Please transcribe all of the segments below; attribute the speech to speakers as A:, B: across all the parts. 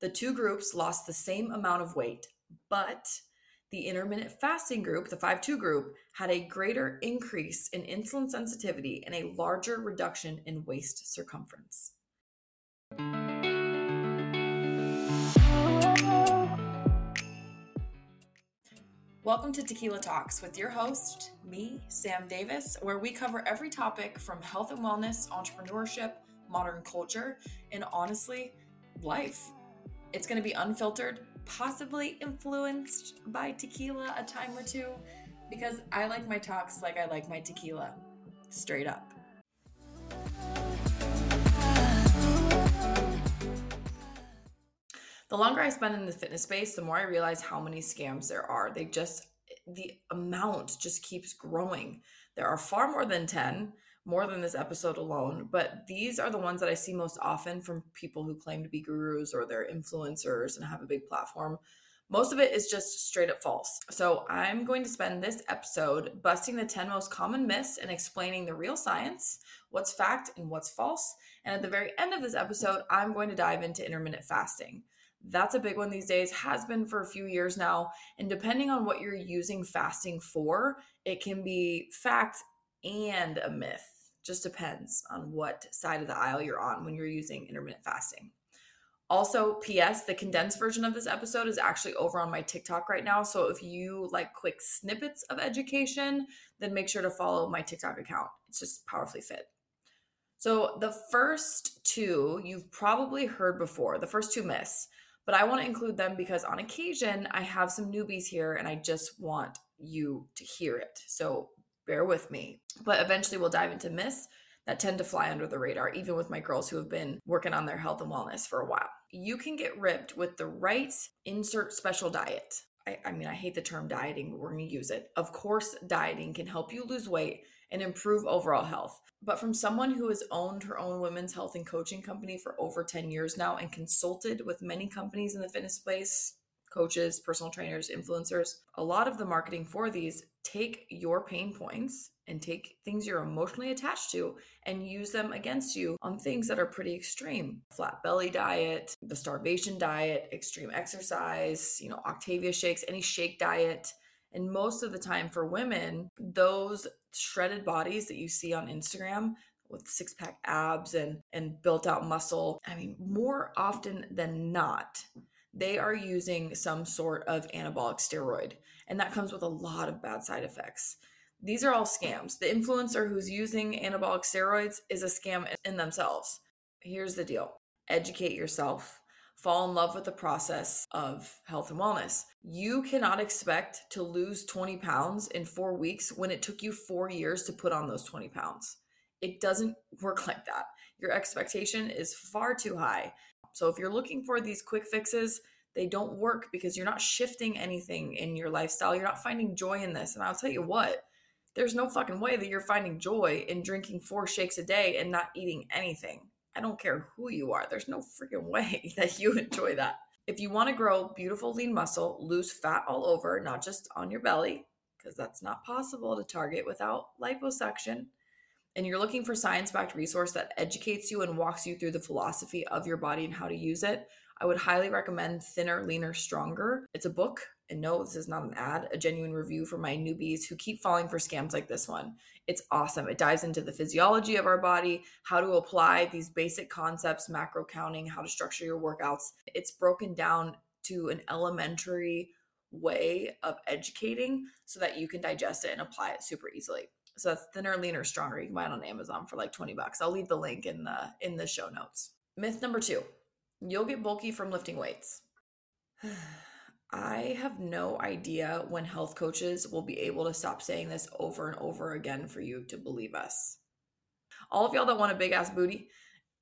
A: The two groups lost the same amount of weight, but the intermittent fasting group, the 5 2 group, had a greater increase in insulin sensitivity and a larger reduction in waist circumference. Welcome to Tequila Talks with your host, me, Sam Davis, where we cover every topic from health and wellness, entrepreneurship, modern culture, and honestly, life. It's going to be unfiltered, possibly influenced by tequila a time or two, because I like my talks like I like my tequila, straight up. The longer I spend in the fitness space, the more I realize how many scams there are. They just, the amount just keeps growing. There are far more than 10 more than this episode alone, but these are the ones that I see most often from people who claim to be gurus or they're influencers and have a big platform. Most of it is just straight up false. So, I'm going to spend this episode busting the 10 most common myths and explaining the real science, what's fact and what's false. And at the very end of this episode, I'm going to dive into intermittent fasting. That's a big one these days, has been for a few years now. And depending on what you're using fasting for, it can be fact and a myth. Just depends on what side of the aisle you're on when you're using intermittent fasting. Also, PS, the condensed version of this episode is actually over on my TikTok right now. So if you like quick snippets of education, then make sure to follow my TikTok account. It's just powerfully fit. So the first two you've probably heard before, the first two myths, but I want to include them because on occasion I have some newbies here and I just want you to hear it. So bear with me. But eventually we'll dive into myths that tend to fly under the radar, even with my girls who have been working on their health and wellness for a while. You can get ripped with the right insert special diet. I, I mean, I hate the term dieting, but we're going to use it. Of course, dieting can help you lose weight and improve overall health. But from someone who has owned her own women's health and coaching company for over 10 years now and consulted with many companies in the fitness space, coaches, personal trainers, influencers, a lot of the marketing for these take your pain points and take things you're emotionally attached to and use them against you on things that are pretty extreme. Flat belly diet, the starvation diet, extreme exercise, you know, Optavia shakes, any shake diet. And most of the time for women, those shredded bodies that you see on Instagram with six pack abs and and built out muscle, I mean, more often than not, they are using some sort of anabolic steroid. And that comes with a lot of bad side effects. These are all scams. The influencer who's using anabolic steroids is a scam in themselves. Here's the deal educate yourself, fall in love with the process of health and wellness. You cannot expect to lose 20 pounds in four weeks when it took you four years to put on those 20 pounds. It doesn't work like that. Your expectation is far too high. So if you're looking for these quick fixes, they don't work because you're not shifting anything in your lifestyle. You're not finding joy in this. And I'll tell you what, there's no fucking way that you're finding joy in drinking four shakes a day and not eating anything. I don't care who you are. There's no freaking way that you enjoy that. If you want to grow beautiful lean muscle, lose fat all over, not just on your belly, because that's not possible to target without liposuction, and you're looking for science-backed resource that educates you and walks you through the philosophy of your body and how to use it, I would highly recommend Thinner, Leaner, Stronger. It's a book. And no, this is not an ad, a genuine review for my newbies who keep falling for scams like this one. It's awesome. It dives into the physiology of our body, how to apply these basic concepts, macro counting, how to structure your workouts. It's broken down to an elementary way of educating so that you can digest it and apply it super easily. So that's thinner, leaner, stronger. You can buy it on Amazon for like 20 bucks. I'll leave the link in the in the show notes. Myth number 2. You'll get bulky from lifting weights. I have no idea when health coaches will be able to stop saying this over and over again for you to believe us. All of y'all that want a big ass booty,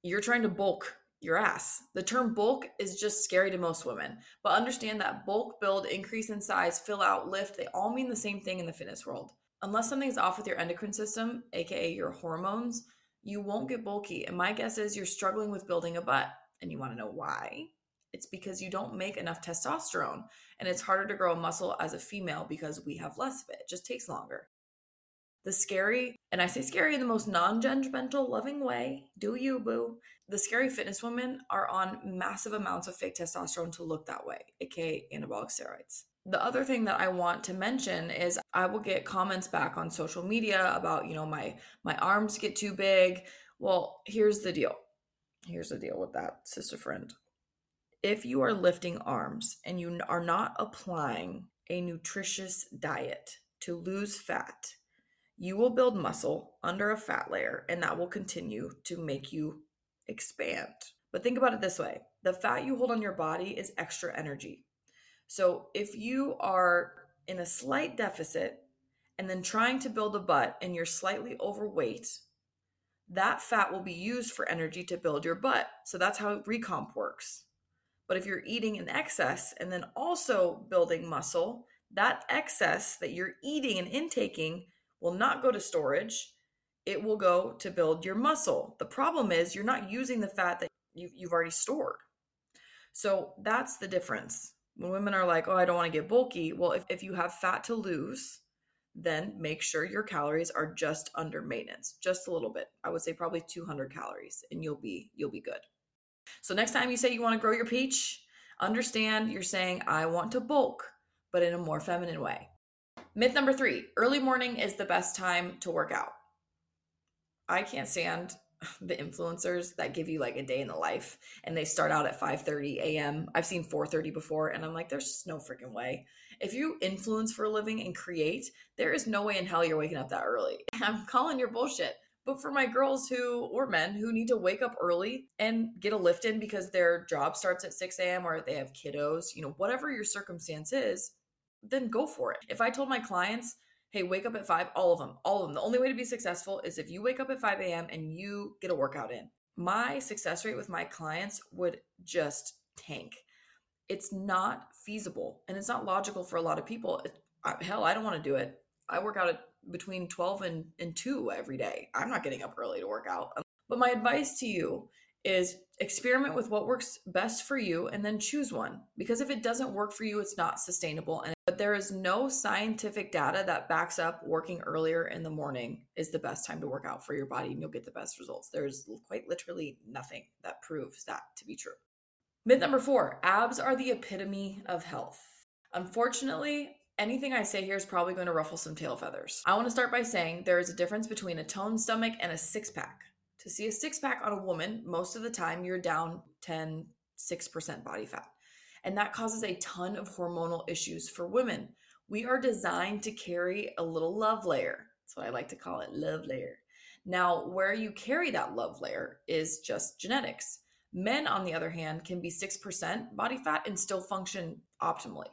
A: you're trying to bulk your ass. The term bulk is just scary to most women, but understand that bulk, build, increase in size, fill out, lift, they all mean the same thing in the fitness world. Unless something's off with your endocrine system, aka your hormones, you won't get bulky. And my guess is you're struggling with building a butt and you want to know why, it's because you don't make enough testosterone and it's harder to grow a muscle as a female because we have less of it. It just takes longer. The scary, and I say scary in the most non judgmental, loving way, do you, boo? The scary fitness women are on massive amounts of fake testosterone to look that way, aka anabolic steroids. The other thing that I want to mention is I will get comments back on social media about, you know, my my arms get too big. Well, here's the deal. Here's the deal with that, sister friend. If you are lifting arms and you are not applying a nutritious diet to lose fat, you will build muscle under a fat layer and that will continue to make you expand. But think about it this way the fat you hold on your body is extra energy. So if you are in a slight deficit and then trying to build a butt and you're slightly overweight, that fat will be used for energy to build your butt. So that's how recomp works. But if you're eating in excess and then also building muscle, that excess that you're eating and intaking will not go to storage. It will go to build your muscle. The problem is you're not using the fat that you've, already stored. So that's the difference. When women are like, oh, I don't want to get bulky, well, if, if you have fat to lose, then make sure your calories are just under maintenance, just a little bit. I would say probably 200 calories and you'll be you'll be good. So next time you say you want to grow your peach, understand you're saying I want to bulk, but in a more feminine way. Myth number 3, early morning is the best time to work out. I can't stand the influencers that give you like a day in the life and they start out at 5:30 a.m. I've seen 4:30 before and I'm like there's no freaking way. If you influence for a living and create, there is no way in hell you're waking up that early. I'm calling your bullshit. But for my girls who or men who need to wake up early and get a lift in because their job starts at 6 a.m. or they have kiddos, you know, whatever your circumstance is, then go for it. If I told my clients hey, wake up at five, all of them, all of them. The only way to be successful is if you wake up at 5 a.m. and you get a workout in. My success rate with my clients would just tank. It's not feasible and it's not logical for a lot of people. Hell, I don't want to do it. I work out at between 12 and, and 2 every day. I'm not getting up early to work out. But my advice to you is experiment with what works best for you and then choose one. Because if it doesn't work for you it's not sustainable. And but there is no scientific data that backs up working earlier in the morning is the best time to work out for your body and you'll get the best results. There's quite literally nothing that proves that to be true. Myth number 4 abs are the epitome of health. Unfortunately anything I say here is probably going to ruffle some tail feathers. I want to start by saying there is a difference between a toned stomach and a six pack. To see a six pack on a woman, most of the time you're down 10, 6% body fat. And that causes a ton of hormonal issues for women. We are designed to carry a little love layer. That's what I like to call it love layer. Now, where you carry that love layer is just genetics. Men, on the other hand, can be 6% body fat and still function optimally.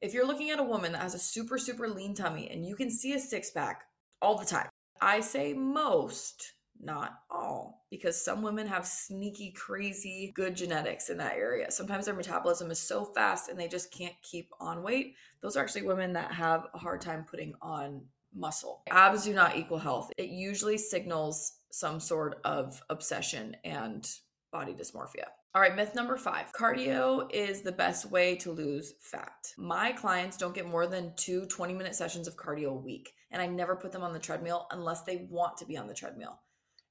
A: If you're looking at a woman that has a super, super lean tummy and you can see a six pack all the time, I say most not all, because some women have sneaky, crazy good genetics in that area. Sometimes their metabolism is so fast and they just can't keep on weight. Those are actually women that have a hard time putting on muscle. Abs do not equal health. It usually signals some sort of obsession and body dysmorphia. All right, myth number five cardio is the best way to lose fat. My clients don't get more than two 20 minute sessions of cardio a week, and I never put them on the treadmill unless they want to be on the treadmill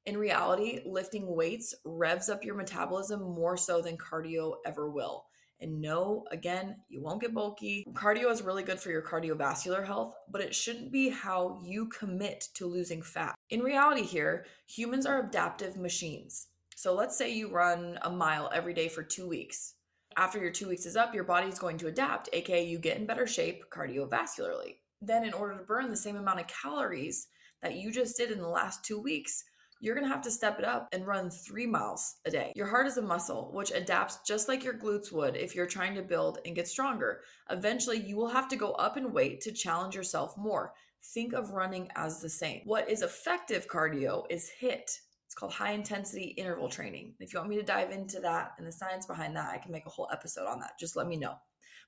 A: in reality, lifting weights revs up your metabolism more so than cardio ever will. And no, again, you won't get bulky. Cardio is really good for your cardiovascular health, but it shouldn't be how you commit to losing fat. In reality, here, humans are adaptive machines. So let's say you run a mile every day for two weeks. After your two weeks is up, your body is going to adapt, aka you get in better shape cardiovascularly. Then, in order to burn the same amount of calories that you just did in the last two weeks, you're going to have to step it up and run three miles a day. Your heart is a muscle which adapts just like your glutes would if you're trying to build and get stronger. Eventually, you will have to go up in weight to challenge yourself more. Think of running as the same. What is effective cardio is HIIT. It's called high intensity interval training. If you want me to dive into that and the science behind that, I can make a whole episode on that. Just let me know.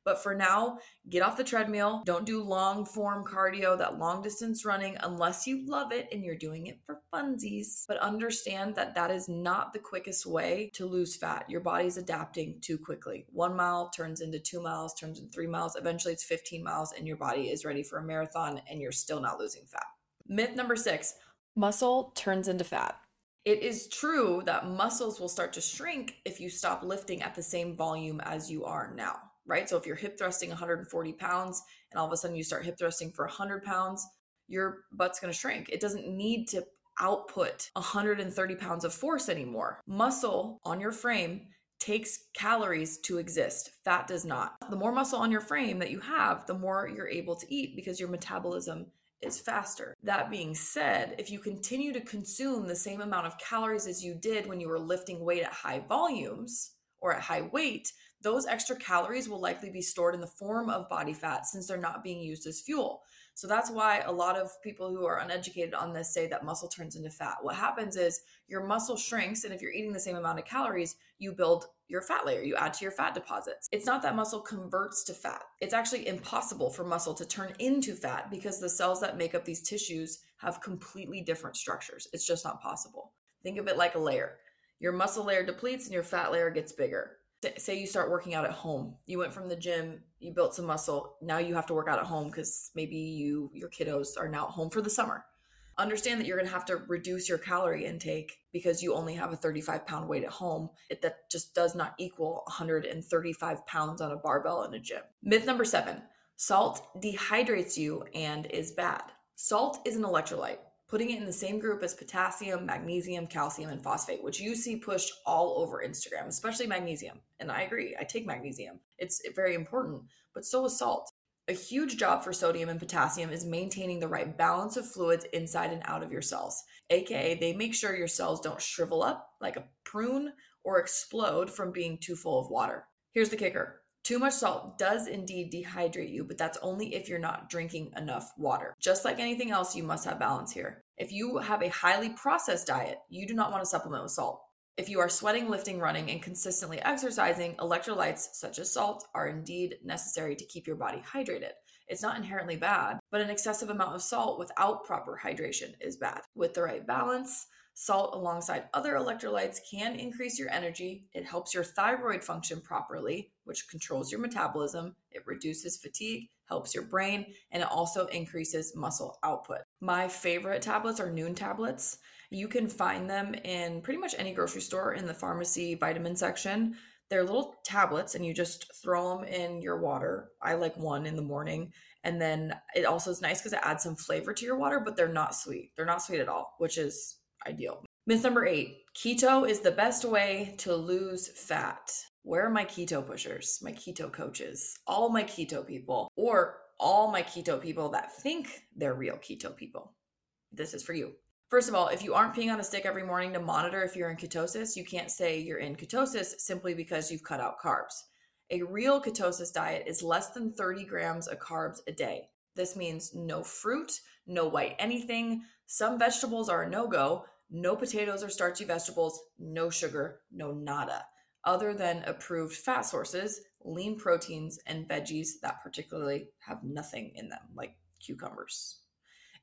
A: But for now, get off the treadmill. Don't do long form cardio, that long distance running, unless you love it and you're doing it for funsies. But understand that that is not the quickest way to lose fat. Your body's adapting too quickly. One mile turns into two miles, turns into three miles. Eventually, it's 15 miles, and your body is ready for a marathon, and you're still not losing fat. Myth number six muscle turns into fat. It is true that muscles will start to shrink if you stop lifting at the same volume as you are now, right? So if you're hip thrusting 140 pounds and all of a sudden you start hip thrusting for 100 pounds, your butt's gonna shrink. It doesn't need to output 130 pounds of force anymore. Muscle on your frame takes calories to exist. Fat does not. The more muscle on your frame that you have, the more you're able to eat because your metabolism is faster. That being said, if you continue to consume the same amount of calories as you did when you were lifting weight at high volumes or at high weight, those extra calories will likely be stored in the form of body fat since they're not being used as fuel. So that's why a lot of people who are uneducated on this say that muscle turns into fat. What happens is your muscle shrinks, and if you're eating the same amount of calories, you build your fat layer, you add to your fat deposits. It's not that muscle converts to fat. It's actually impossible for muscle to turn into fat because the cells that make up these tissues have completely different structures. It's just not possible. Think of it like a layer. Your muscle layer depletes and your fat layer gets bigger say you start working out at home. You went from the gym you built some muscle. Now you have to work out at home because maybe you your kiddos are now at home for the summer. Understand that you're going to have to reduce your calorie intake because you only have a 35 pound weight at home. It, that just does not equal 135 pounds on a barbell in a gym. Myth number seven salt dehydrates you and is bad. Salt is an electrolyte putting it in the same group as potassium, magnesium, calcium, and phosphate, which you see pushed all over Instagram, especially magnesium. And I agree, I take magnesium. It's very important, but so is salt. A huge job for sodium and potassium is maintaining the right balance of fluids inside and out of your cells. AKA, they make sure your cells don't shrivel up like a prune or explode from being too full of water. Here's the kicker too much salt does indeed dehydrate you, but that's only if you're not drinking enough water. Just like anything else, you must have balance here. If you have a highly processed diet, you do not want to supplement with salt. If you are sweating, lifting, running, and consistently exercising, electrolytes such as salt are indeed necessary to keep your body hydrated. It's not inherently bad, but an excessive amount of salt without proper hydration is bad. With the right balance, Salt, alongside other electrolytes, can increase your energy. It helps your thyroid function properly, which controls your metabolism. It reduces fatigue, helps your brain, and it also increases muscle output. My favorite tablets are Nuun tablets. You can find them in pretty much any grocery store in the pharmacy vitamin section. They're little tablets, and you just throw them in your water. I like one in the morning. And then it also is nice because it adds some flavor to your water, but they're not sweet. They're not sweet at all, which is ideal. Myth number eight keto is the best way to lose fat. Where are my keto pushers, my keto coaches, all my keto people, or all my keto people that think they're real keto people? This is for you. First of all, if you aren't peeing on a stick every morning to monitor if you're in ketosis, you can't say you're in ketosis simply because you've cut out carbs. A real ketosis diet is less than 30 grams of carbs a day. This means no fruit, no white anything. Some vegetables are a no go, no potatoes or starchy vegetables, no sugar, no nada, other than approved fat sources, lean proteins, and veggies that particularly have nothing in them, like cucumbers.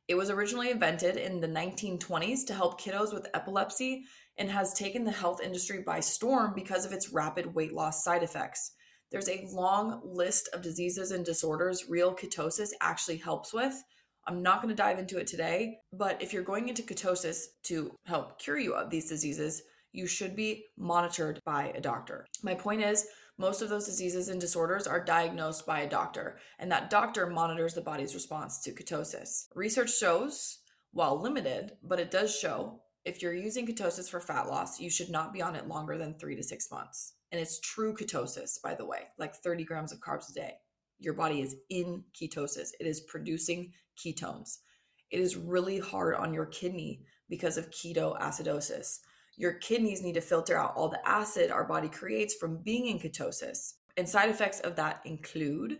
A: It was originally invented in the 1920s to help kiddos with epilepsy and has taken the health industry by storm because of its rapid weight loss side effects. There's a long list of diseases and disorders real ketosis actually helps with, I'm not going to dive into it today, but if you're going into ketosis to help cure you of these diseases, you should be monitored by a doctor. My point is, most of those diseases and disorders are diagnosed by a doctor, and that doctor monitors the body's response to ketosis. Research shows, while limited, but it does show if you're using ketosis for fat loss, you should not be on it longer than three to six months. And it's true ketosis, by the way, like 30 grams of carbs a day. Your body is in ketosis, it is producing ketones. It is really hard on your kidney because of ketoacidosis. Your kidneys need to filter out all the acid our body creates from being in ketosis. And side effects of that include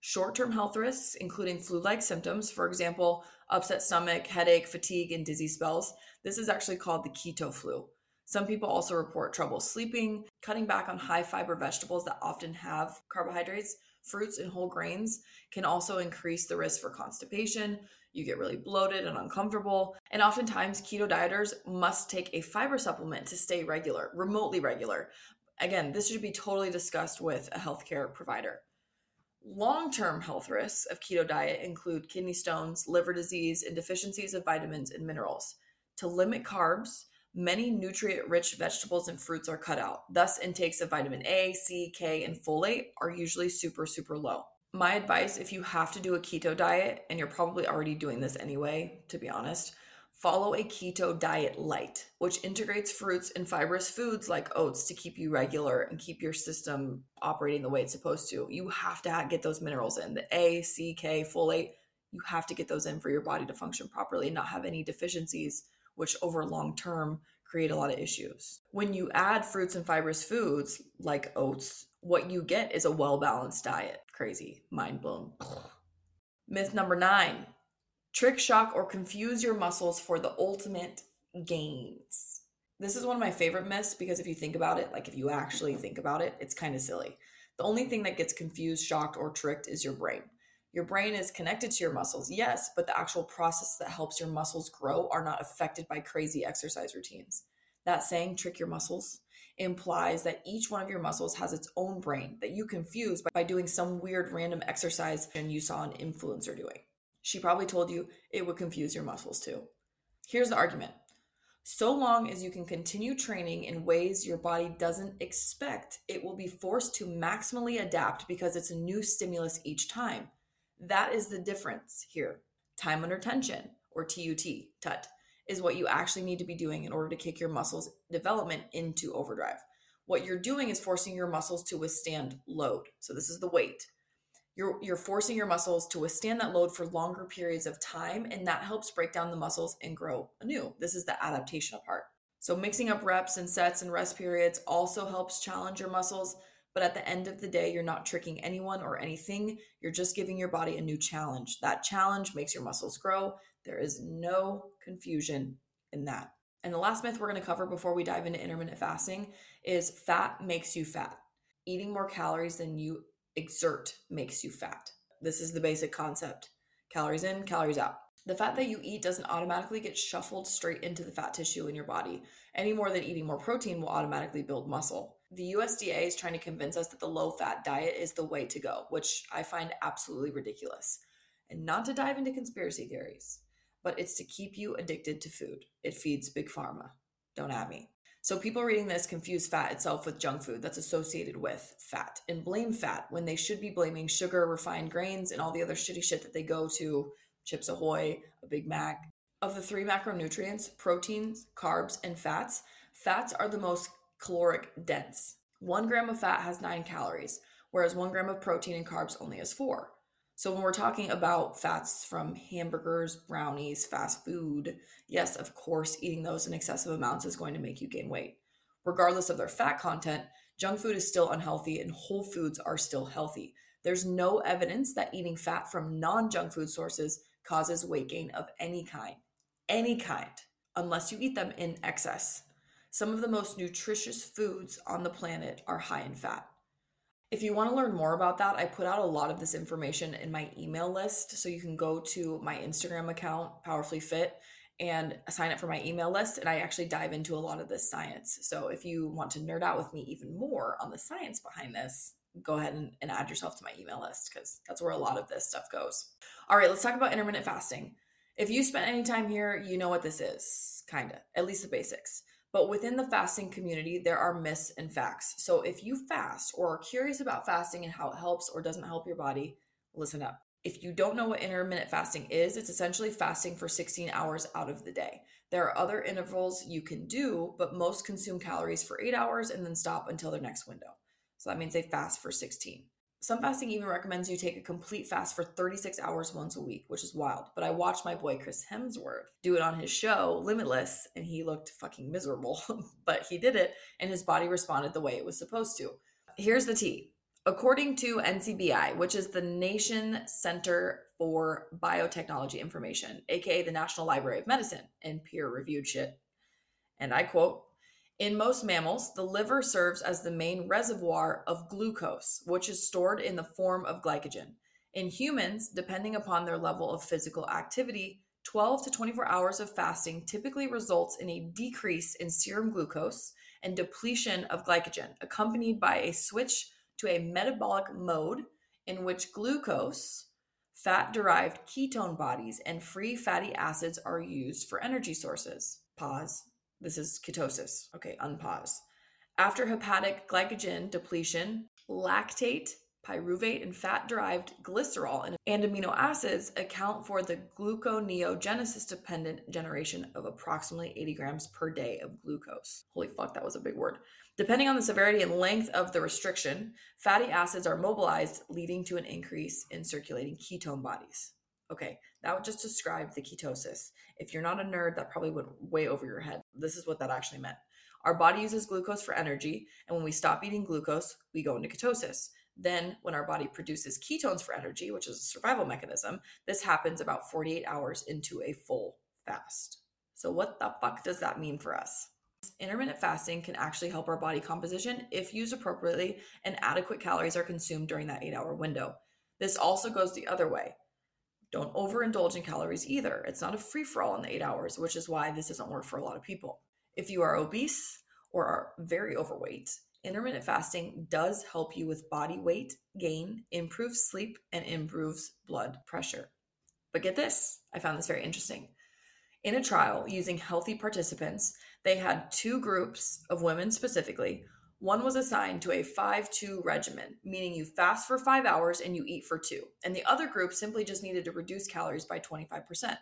A: short term health risks, including flu like symptoms, for example, upset stomach, headache, fatigue, and dizzy spells. This is actually called the keto flu. Some people also report trouble sleeping. Cutting back on high fiber vegetables that often have carbohydrates fruits and whole grains can also increase the risk for constipation. You get really bloated and uncomfortable. And oftentimes, keto dieters must take a fiber supplement to stay regular, remotely regular. Again, this should be totally discussed with a healthcare provider. Long term health risks of keto diet include kidney stones, liver disease, and deficiencies of vitamins and minerals. To limit carbs, many nutrient rich vegetables and fruits are cut out. Thus, intakes of vitamin A, C, K, and folate are usually super, super low. My advice if you have to do a keto diet, and you're probably already doing this anyway, to be honest, follow a keto diet light, which integrates fruits and fibrous foods like oats to keep you regular and keep your system operating the way it's supposed to. You have to get those minerals in the A, C, K, folate. You have to get those in for your body to function properly and not have any deficiencies, which over long term create a lot of issues. When you add fruits and fibrous foods like oats, what you get is a well balanced diet. Crazy, mind blown. Myth number nine trick, shock, or confuse your muscles for the ultimate gains. This is one of my favorite myths because if you think about it, like if you actually think about it, it's kind of silly. The only thing that gets confused, shocked, or tricked is your brain. Your brain is connected to your muscles, yes, but the actual process that helps your muscles grow are not affected by crazy exercise routines. That saying, trick your muscles, implies that each one of your muscles has its own brain that you confuse by doing some weird random exercise and you saw an influencer doing. She probably told you it would confuse your muscles too. Here's the argument so long as you can continue training in ways your body doesn't expect, it will be forced to maximally adapt because it's a new stimulus each time. That is the difference here. Time under tension, or TUT, TUT, is what you actually need to be doing in order to kick your muscles' development into overdrive. What you're doing is forcing your muscles to withstand load. So, this is the weight you're you're forcing your muscles to withstand that load for longer periods of time and that helps break down the muscles and grow anew this is the adaptational part so mixing up reps and sets and rest periods also helps challenge your muscles but at the end of the day you're not tricking anyone or anything. You're just giving your body a new challenge. That challenge makes your muscles grow. There is no confusion in that. And the last myth we're going to cover before we dive into intermittent fasting is fat makes you fat. Eating more calories than you exert makes you fat. This is the basic concept. Calories in, calories out. The fat that you eat doesn't automatically get shuffled straight into the fat tissue in your body, any more than eating more protein will automatically build muscle. The USDA is trying to convince us that the low fat diet is the way to go, which I find absolutely ridiculous. And not to dive into conspiracy theories, but it's to keep you addicted to food. It feeds big pharma. Don't at me. So people reading this confuse fat itself with junk food that's associated with fat and blame fat when they should be blaming sugar, refined grains, and all the other shitty shit that they go to Chips Ahoy, a Big Mac. Of the three macronutrients, proteins, carbs, and fats, fats are the most caloric dense. One gram of fat has nine calories, whereas one gram of protein and carbs only has four. So when we're talking about fats from hamburgers, brownies, fast food, yes, of course, eating those in excessive amounts is going to make you gain weight. Regardless of their fat content, junk food is still unhealthy and whole foods are still healthy. There's no evidence that eating fat from non junk food sources causes weight gain of any kind. Any kind, unless you eat them in excess. Some of the most nutritious foods on the planet are high in fat. If you want to learn more about that, I put out a lot of this information in my email list. So you can go to my Instagram account, Powerfully Fit, and sign up for my email list. And I actually dive into a lot of this science. So if you want to nerd out with me even more on the science behind this, go ahead and, and add yourself to my email list because that's where a lot of this stuff goes. All right, let's talk about intermittent fasting. If you spent any time here, you know what this is, kind of, at least the basics. But within the fasting community, there are myths and facts. So if you fast or are curious about fasting and how it helps or doesn't help your body, listen up. If you don't know what intermittent fasting is, it's essentially fasting for 16 hours out of the day. There are other intervals you can do, but most consume calories for eight hours and then stop until their next window. So that means they fast for 16. Some fasting even recommends you take a complete fast for 36 hours once a week, which is wild. But I watched my boy Chris Hemsworth do it on his show, Limitless, and he looked fucking miserable. but he did it, and his body responded the way it was supposed to. Here's the tea. According to NCBI, which is the Nation Center for Biotechnology Information, aka the National Library of Medicine, and peer reviewed shit, and I quote, in most mammals, the liver serves as the main reservoir of glucose, which is stored in the form of glycogen. In humans, depending upon their level of physical activity, 12 to 24 hours of fasting typically results in a decrease in serum glucose and depletion of glycogen, accompanied by a switch to a metabolic mode in which glucose, fat derived ketone bodies, and free fatty acids are used for energy sources. Pause. This is ketosis. Okay, unpause. After hepatic glycogen depletion, lactate, pyruvate, and fat derived glycerol and amino acids account for the gluconeogenesis dependent generation of approximately 80 grams per day of glucose. Holy fuck, that was a big word. Depending on the severity and length of the restriction, fatty acids are mobilized, leading to an increase in circulating ketone bodies. Okay, that would just describe the ketosis. If you're not a nerd, that probably went way over your head. This is what that actually meant. Our body uses glucose for energy, and when we stop eating glucose, we go into ketosis. Then, when our body produces ketones for energy, which is a survival mechanism, this happens about 48 hours into a full fast. So, what the fuck does that mean for us? Intermittent fasting can actually help our body composition if used appropriately and adequate calories are consumed during that eight hour window. This also goes the other way. Don't overindulge in calories either. It's not a free for all in the eight hours, which is why this doesn't work for a lot of people. If you are obese or are very overweight, intermittent fasting does help you with body weight gain, improves sleep, and improves blood pressure. But get this I found this very interesting. In a trial using healthy participants, they had two groups of women specifically. One was assigned to a 5 2 regimen, meaning you fast for five hours and you eat for two. And the other group simply just needed to reduce calories by 25%.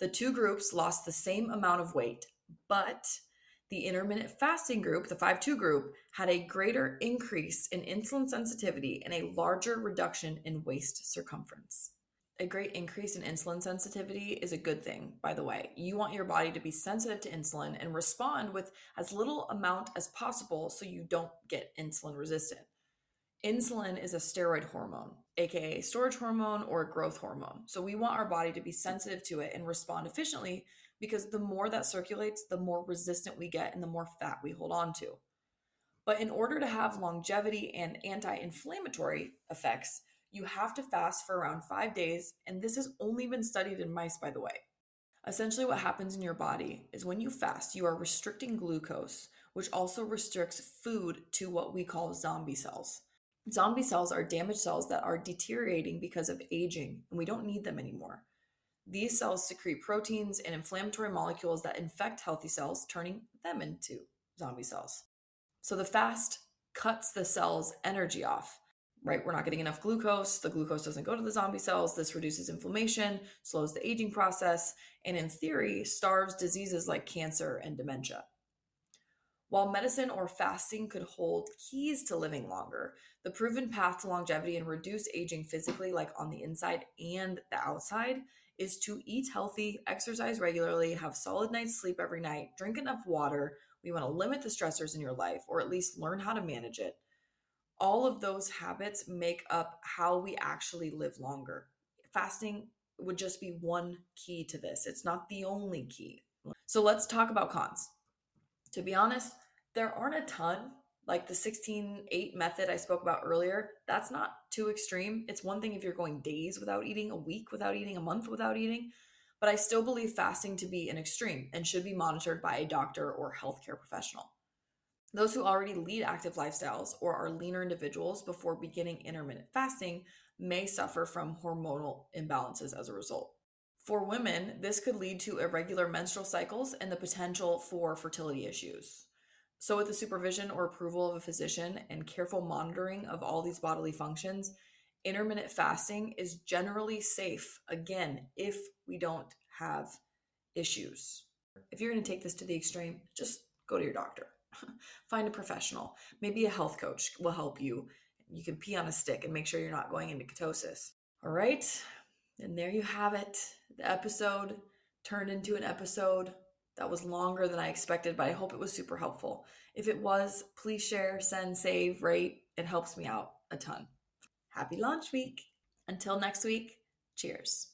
A: The two groups lost the same amount of weight, but the intermittent fasting group, the 5 2 group, had a greater increase in insulin sensitivity and a larger reduction in waist circumference. A great increase in insulin sensitivity is a good thing, by the way. You want your body to be sensitive to insulin and respond with as little amount as possible so you don't get insulin resistant. Insulin is a steroid hormone, aka storage hormone or growth hormone. So we want our body to be sensitive to it and respond efficiently because the more that circulates, the more resistant we get and the more fat we hold on to. But in order to have longevity and anti inflammatory effects, you have to fast for around five days, and this has only been studied in mice, by the way. Essentially, what happens in your body is when you fast, you are restricting glucose, which also restricts food to what we call zombie cells. Zombie cells are damaged cells that are deteriorating because of aging, and we don't need them anymore. These cells secrete proteins and inflammatory molecules that infect healthy cells, turning them into zombie cells. So the fast cuts the cell's energy off, right? We're not getting enough glucose. The glucose doesn't go to the zombie cells. This reduces inflammation, slows the aging process, and in theory, starves diseases like cancer and dementia. While medicine or fasting could hold keys to living longer, the proven path to longevity and reduce aging physically, like on the inside and the outside, is to eat healthy, exercise regularly, have solid night's sleep every night, drink enough water. We want to limit the stressors in your life or at least learn how to manage it. All of those habits make up how we actually live longer. Fasting would just be one key to this, it's not the only key. So let's talk about cons. To be honest, there aren't a ton like the 16 8 method I spoke about earlier, that's not too extreme. It's one thing if you're going days without eating, a week without eating, a month without eating, but I still believe fasting to be an extreme and should be monitored by a doctor or healthcare professional. Those who already lead active lifestyles or are leaner individuals before beginning intermittent fasting may suffer from hormonal imbalances as a result. For women, this could lead to irregular menstrual cycles and the potential for fertility issues. So, with the supervision or approval of a physician and careful monitoring of all these bodily functions, intermittent fasting is generally safe, again, if we don't have issues. If you're going to take this to the extreme, just go to your doctor. Find a professional. Maybe a health coach will help you. You can pee on a stick and make sure you're not going into ketosis. All right. And there you have it. The episode turned into an episode that was longer than I expected, but I hope it was super helpful. If it was, please share, send, save, rate. It helps me out a ton. Happy launch week. Until next week, cheers.